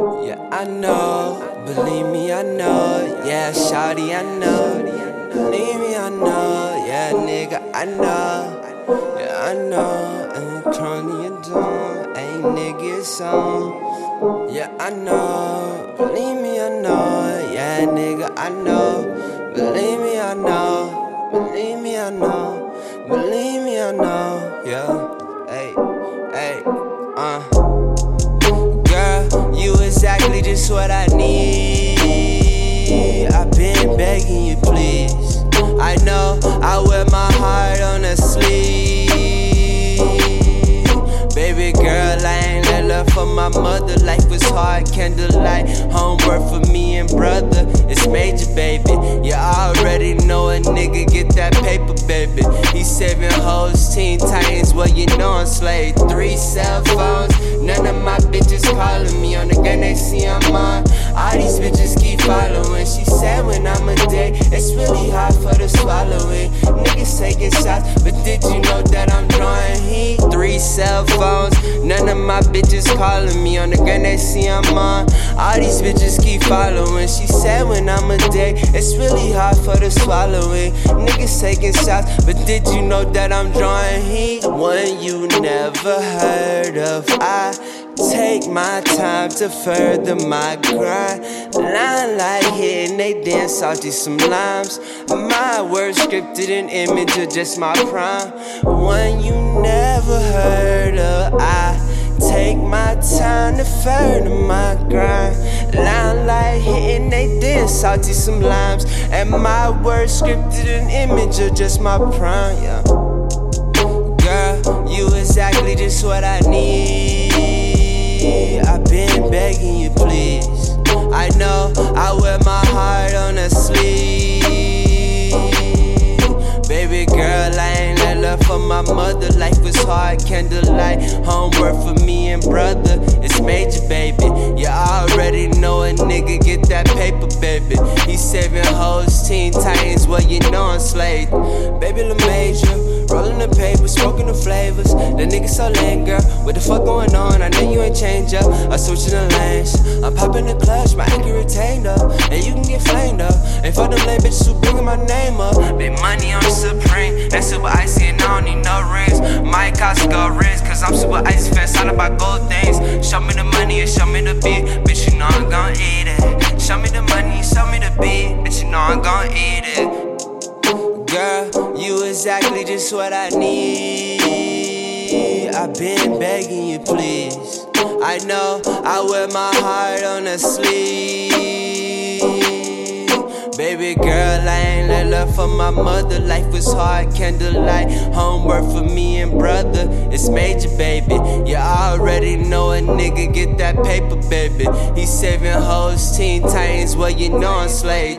Yeah, I know. Believe me, I know. Yeah, shawty, I know. Believe me, I know. Yeah, nigga, I know. Yeah, I know. And crony and dumb. Ain't nigga, it's. Yeah, I know. Believe me, I know. Yeah, nigga, I know. Believe me, I know. Believe me, I know. Believe me, I know. Yeah. Exactly just what I need. I've been begging you, please. I know I wear my heart on a sleeve. Baby girl, I ain't let love for my mother. Life was hard, candlelight, homework for me and brother. It's major, baby. You already know a nigga get that paper, baby. He saving hoes, teen titans, well, you know I'm slave. Three cell phones, none of my bitches calling me on see I'm on. All these bitches keep following. She said when I'm a day, it's really hard for the swallowing. Niggas taking shots, but did you know that I'm drawing heat? Three cell phones, none of my bitches calling me on the gun, they see I'm on. All these bitches keep following. She said when I'm a day, it's really hard for the swallowing. Niggas taking shots, but did you know that I'm drawing heat? One you never heard of. I take my time to further my grind. Line like hitting, they dance I'll salty some limes. My words scripted an image of just my prime. One you never heard of. I take my time to further my grind. Line like hitting, they dance I'll salty some limes. And my words scripted an image of just my prime. Yeah. Girl, you exactly just what I for my mother. Life was hard, candlelight, homework for me and brother. It's major, baby. You already know a nigga get that paper, baby. He saving hoes, teen titans, well, you know I'm slave. Baby, the major, rolling the paper, smoking the flavors. The nigga so lame, girl. What the fuck going on? I know you ain't change up. I'm switching the lanes. I'm popping the clutch, my anchor retained up. And you can get flamed up. And for them lame bitches who bringing my name up. Big money on Supreme. That's super icy I'm super fast, all about gold things. Show me the money and show me the beat. Bitch, you know I'm gon' eat it. Show me the money, show me the beat. Bitch, you know I'm gon' eat it. Girl, you exactly just what I need. I've been begging you, please. I know I wear my heart on a sleeve. Baby girl, I ain't let love for my mother. Life was hard, candlelight, homework for me and brother. It's major, baby. You already know a nigga get that paper, baby. He saving hoes, teen titans, well, you know I'm slave.